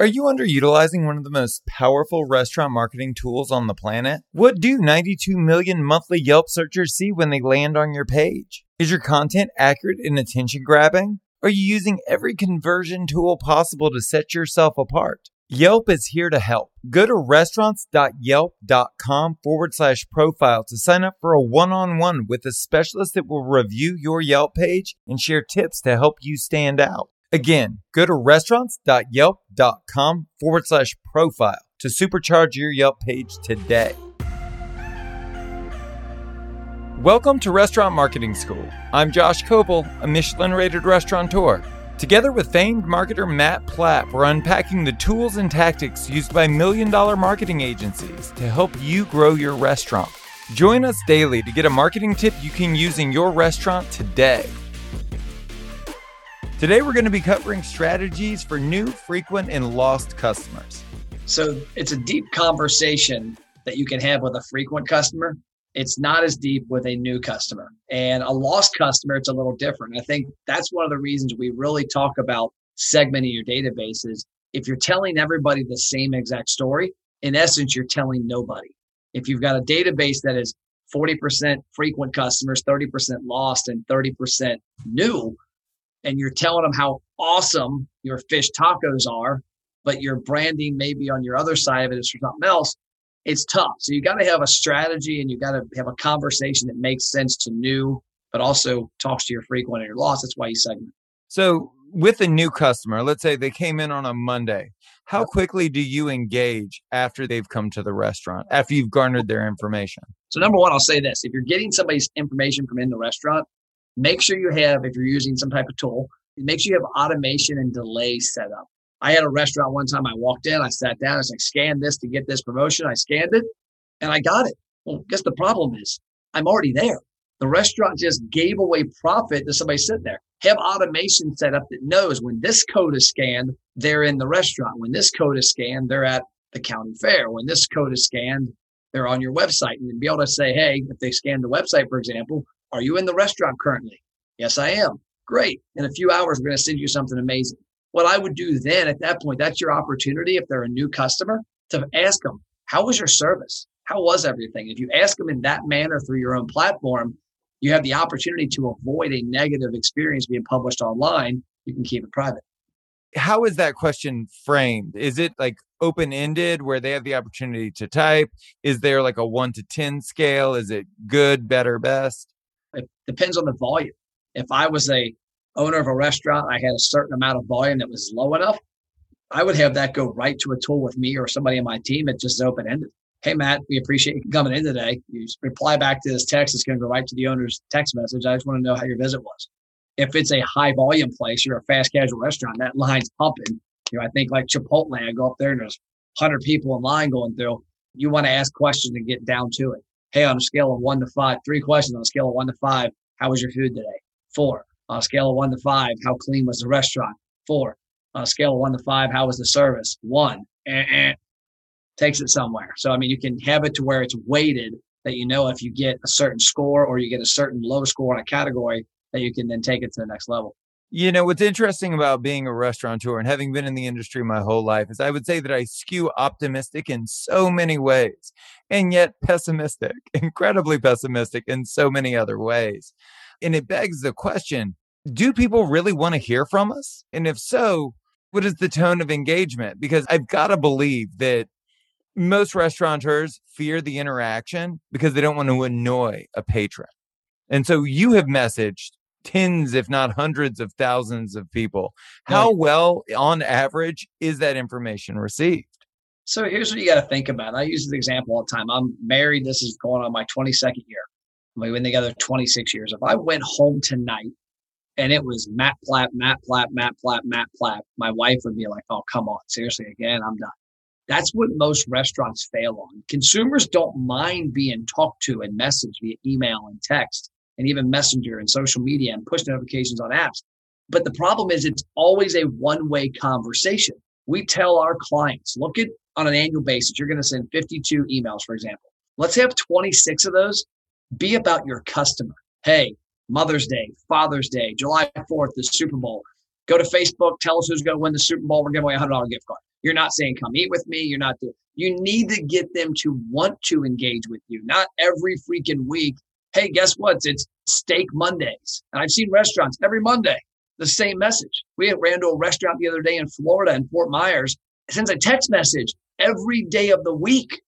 Are you underutilizing one of the most powerful restaurant marketing tools on the planet? What do 92 million monthly Yelp searchers see when they land on your page? Is your content accurate and attention grabbing? Are you using every conversion tool possible to set yourself apart? Yelp is here to help. Go to restaurants.yelp.com forward slash profile to sign up for a one on one with a specialist that will review your Yelp page and share tips to help you stand out. Again, go to restaurants.yelp.com forward slash profile to supercharge your Yelp page today. Welcome to Restaurant Marketing School. I'm Josh Kopel, a Michelin rated restaurateur. Together with famed marketer Matt Plapp, we're unpacking the tools and tactics used by million dollar marketing agencies to help you grow your restaurant. Join us daily to get a marketing tip you can use in your restaurant today. Today, we're going to be covering strategies for new, frequent, and lost customers. So, it's a deep conversation that you can have with a frequent customer. It's not as deep with a new customer. And a lost customer, it's a little different. I think that's one of the reasons we really talk about segmenting your databases. If you're telling everybody the same exact story, in essence, you're telling nobody. If you've got a database that is 40% frequent customers, 30% lost, and 30% new, and you're telling them how awesome your fish tacos are, but your branding maybe on your other side of it is for something else, it's tough. So you got to have a strategy and you got to have a conversation that makes sense to new, but also talks to your frequent and your loss. That's why you segment. So with a new customer, let's say they came in on a Monday, how quickly do you engage after they've come to the restaurant, after you've garnered their information? So number one, I'll say this. If you're getting somebody's information from in the restaurant, make sure you have, if you're using some type of tool, make sure you have automation and delay set up. I had a restaurant one time. I walked in, I sat down, I was like, scan this to get this promotion. I scanned it and I got it. Well, guess the problem is I'm already there. The restaurant just gave away profit to somebody sitting there. Have automation set up that knows when this code is scanned, they're in the restaurant. When this code is scanned, they're at the county fair. When this code is scanned, they're on your website and be able to say, hey, if they scan the website, for example, are you in the restaurant currently? Yes, I am. Great. In a few hours, we're going to send you something amazing. What I would do then at that point, that's your opportunity. If they're a new customer to ask them, how was your service? How was everything? If you ask them in that manner through your own platform, you have the opportunity to avoid a negative experience being published online. You can keep it private. How is that question framed? Is it like open ended where they have the opportunity to type? Is there like a one to 10 scale? Is it good, better, best? It depends on the volume. If I was a owner of a restaurant, I had a certain amount of volume that was low enough, I would have that go right to a tool with me or somebody in my team. It just open ended. Hey, Matt, we appreciate you coming in today. You reply back to this text. It's going to go right to the owner's text message. I just want to know how your visit was. If it's a high volume place, you're a fast casual restaurant, that line's pumping. You know, I think like Chipotle, I go up there and there's 100 people in line going through. You want to ask questions and get down to it hey, on a scale of one to five, three questions on a scale of one to five, how was your food today? Four. On a scale of one to five, how clean was the restaurant? Four. On a scale of one to five, how was the service? One. Eh, eh. Takes it somewhere. So, I mean, you can have it to where it's weighted that you know if you get a certain score or you get a certain low score on a category, that you can then take it to the next level. You know, what's interesting about being a restaurateur and having been in the industry my whole life is I would say that I skew optimistic in so many ways and yet pessimistic, incredibly pessimistic in so many other ways. And it begs the question do people really want to hear from us? And if so, what is the tone of engagement? Because I've got to believe that most restaurateurs fear the interaction because they don't want to annoy a patron. And so you have messaged tens, if not hundreds of thousands of people. How well, on average, is that information received? So here's what you got to think about. I use this example all the time. I'm married. This is going on my 22nd year. We've been together 26 years. If I went home tonight and it was Matt Plapp, Matt Plapp, Matt Plapp, Matt Plapp, my wife would be like, oh, come on. Seriously, again, I'm done. That's what most restaurants fail on. Consumers don't mind being talked to and messaged via email and text and even Messenger and social media and push notifications on apps. But the problem is it's always a one way conversation. We tell our clients, look at on an annual basis, you're going to send 52 emails, for example. Let's have 26 of those be about your customer. Hey, Mother's Day, Father's Day, July 4th, the Super Bowl. Go to Facebook, tell us who's going to win the Super Bowl. We're giving away a $100 gift card. You're not saying, come eat with me. You're not doing, you need to get them to want to engage with you, not every freaking week. Hey, guess what? It's steak Mondays. And I've seen restaurants every Monday, the same message. We ran to a restaurant the other day in Florida in Fort Myers, sends a text message every day of the week.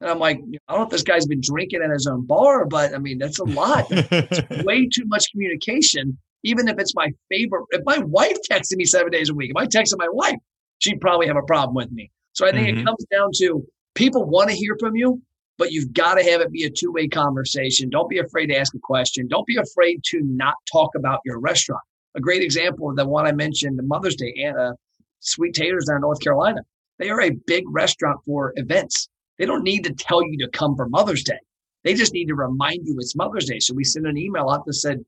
And I'm like, I don't know if this guy's been drinking in his own bar, but I mean, that's a lot. it's way too much communication. Even if it's my favorite, if my wife texted me seven days a week, if I texted my wife, she'd probably have a problem with me. So I think mm-hmm. it comes down to people want to hear from you, but you've got to have it be a two way conversation. Don't be afraid to ask a question. Don't be afraid to not talk about your restaurant. A great example of the one I mentioned, Mother's Day, uh, Sweet Taters down in North Carolina. They are a big restaurant for events. They don't need to tell you to come for Mother's Day. They just need to remind you it's Mother's Day. So we sent an email out that said,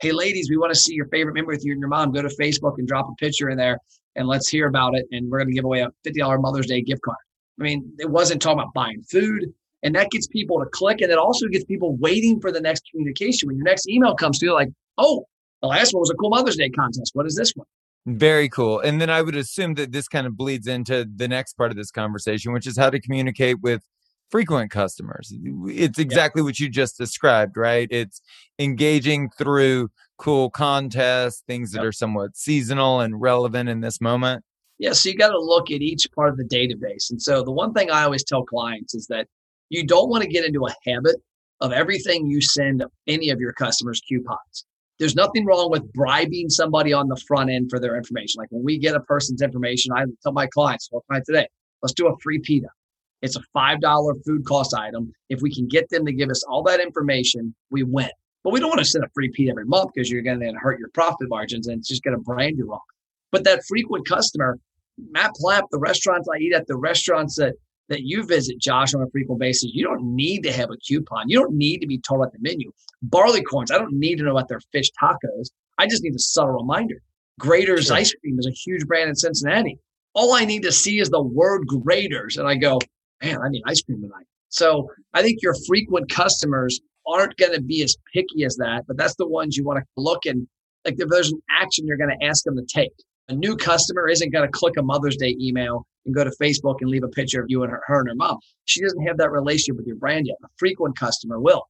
Hey, ladies, we want to see your favorite memory with you and your mom. Go to Facebook and drop a picture in there and let's hear about it. And we're going to give away a $50 Mother's Day gift card. I mean, it wasn't talking about buying food. And that gets people to click. And it also gets people waiting for the next communication. When your next email comes to you, like, oh, the last one was a cool Mother's Day contest. What is this one? Very cool. And then I would assume that this kind of bleeds into the next part of this conversation, which is how to communicate with frequent customers. It's exactly yeah. what you just described, right? It's engaging through cool contests, things that yep. are somewhat seasonal and relevant in this moment. Yeah, so you got to look at each part of the database. And so the one thing I always tell clients is that you don't want to get into a habit of everything you send any of your customers coupons. There's nothing wrong with bribing somebody on the front end for their information. Like when we get a person's information, I tell my clients, well, client today, let's do a free pita. It's a $5 food cost item. If we can get them to give us all that information, we win. But we don't want to send a free pita every month because you're going to hurt your profit margins and it's just going to brand you wrong. But that frequent customer, Matt Plapp, the restaurants I eat at, the restaurants that that you visit, Josh, on a frequent basis, you don't need to have a coupon. You don't need to be told about the menu. Barleycorns, I don't need to know about their fish tacos. I just need a subtle reminder. Graeter's sure. ice cream is a huge brand in Cincinnati. All I need to see is the word Graeter's, and I go, man, I need ice cream tonight. So I think your frequent customers aren't going to be as picky as that, but that's the ones you want to look and like if there's an action you're going to ask them to take. A new customer isn't going to click a Mother's Day email and go to Facebook and leave a picture of you and her, her and her mom. She doesn't have that relationship with your brand yet. A frequent customer will.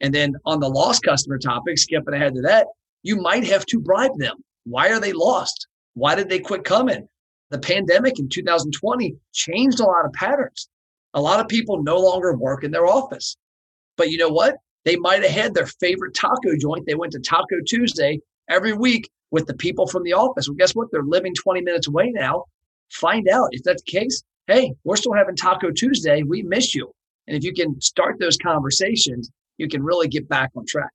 And then on the lost customer topic, skipping ahead to that, you might have to bribe them. Why are they lost? Why did they quit coming? The pandemic in 2020 changed a lot of patterns. A lot of people no longer work in their office. But you know what? They might have had their favorite taco joint. They went to Taco Tuesday every week with the people from the office. Well, guess what? They're living 20 minutes away now. Find out if that's the case. Hey, we're still having Taco Tuesday. We miss you. And if you can start those conversations, you can really get back on track.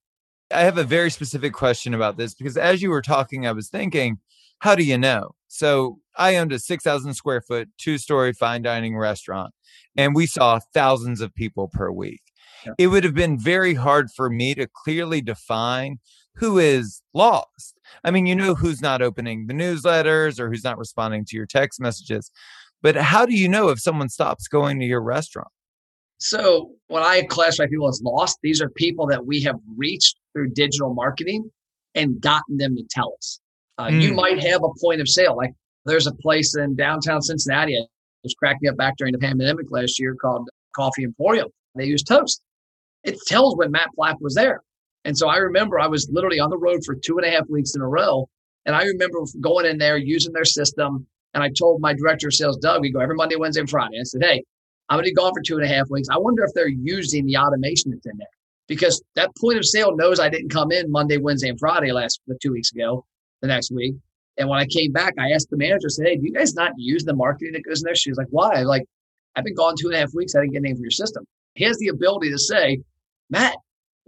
I have a very specific question about this because as you were talking, I was thinking, how do you know? So I owned a 6,000 square foot, two story fine dining restaurant, and we saw thousands of people per week. Yeah. It would have been very hard for me to clearly define who is lost. I mean, you know who's not opening the newsletters or who's not responding to your text messages. But how do you know if someone stops going to your restaurant? So, when I classify people as lost, these are people that we have reached through digital marketing and gotten them to tell us. Uh, mm. You might have a point of sale. Like there's a place in downtown Cincinnati. It was cracking up back during the pandemic last year called Coffee Emporium. They use toast. It tells when Matt Plapp was there. And so I remember I was literally on the road for two and a half weeks in a row. And I remember going in there using their system. And I told my director of sales, Doug, we go every Monday, Wednesday, and Friday. I said, hey, I'm going to be gone for two and a half weeks. I wonder if they're using the automation that's in there because that point of sale knows I didn't come in Monday, Wednesday, and Friday last two weeks ago, the next week. And when I came back, I asked the manager, I said, Hey, do you guys not use the marketing that goes in there? She was like, Why? Like, I've been gone two and a half weeks. I didn't get anything from your system. He has the ability to say, Matt,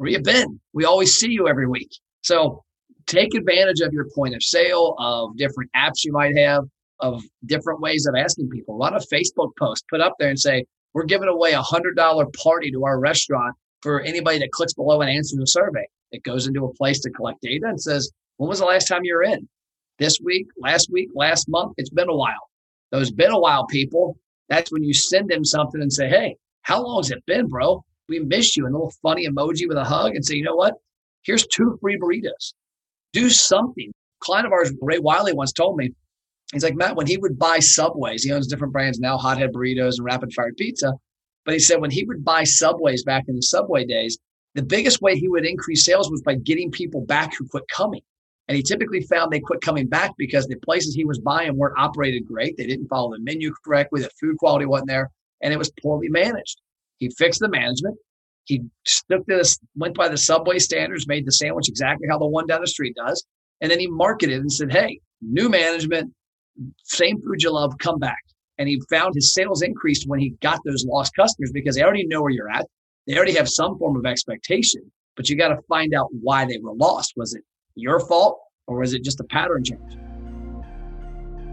where you been? We always see you every week. So take advantage of your point of sale, of different apps you might have, of different ways of asking people. A Facebook post, put up there and say, we're giving away a hundred dollar party to our restaurant for anybody that clicks below and answers the survey. It goes into a place to collect data and says, when was the last time you were in? This week, last week, last month? It's been a while. Those been a while people, that's when you send them something and say, hey, how long has it been, bro? We miss you, and a little funny emoji with a hug and say, you know what? Here's two free burritos. Do something. A client of ours, Ray Wiley, once told me, He's like, Matt, when he would buy Subways, he owns different brands now, Hothead Burritos and Rapid Fire Pizza. But he said when he would buy Subways back in the Subway days, the biggest way he would increase sales was by getting people back who quit coming. And he typically found they quit coming back because the places he was buying weren't operated great. They didn't follow the menu correctly. The food quality wasn't there and it was poorly managed. He fixed the management. He took this, went by the subway standards, made the sandwich exactly how the one down the street does. And then he marketed and said, Hey, new management, same food you love, come back. And he found his sales increased when he got those lost customers because they already know where you're at. They already have some form of expectation, but you got to find out why they were lost. Was it your fault or was it just a pattern change?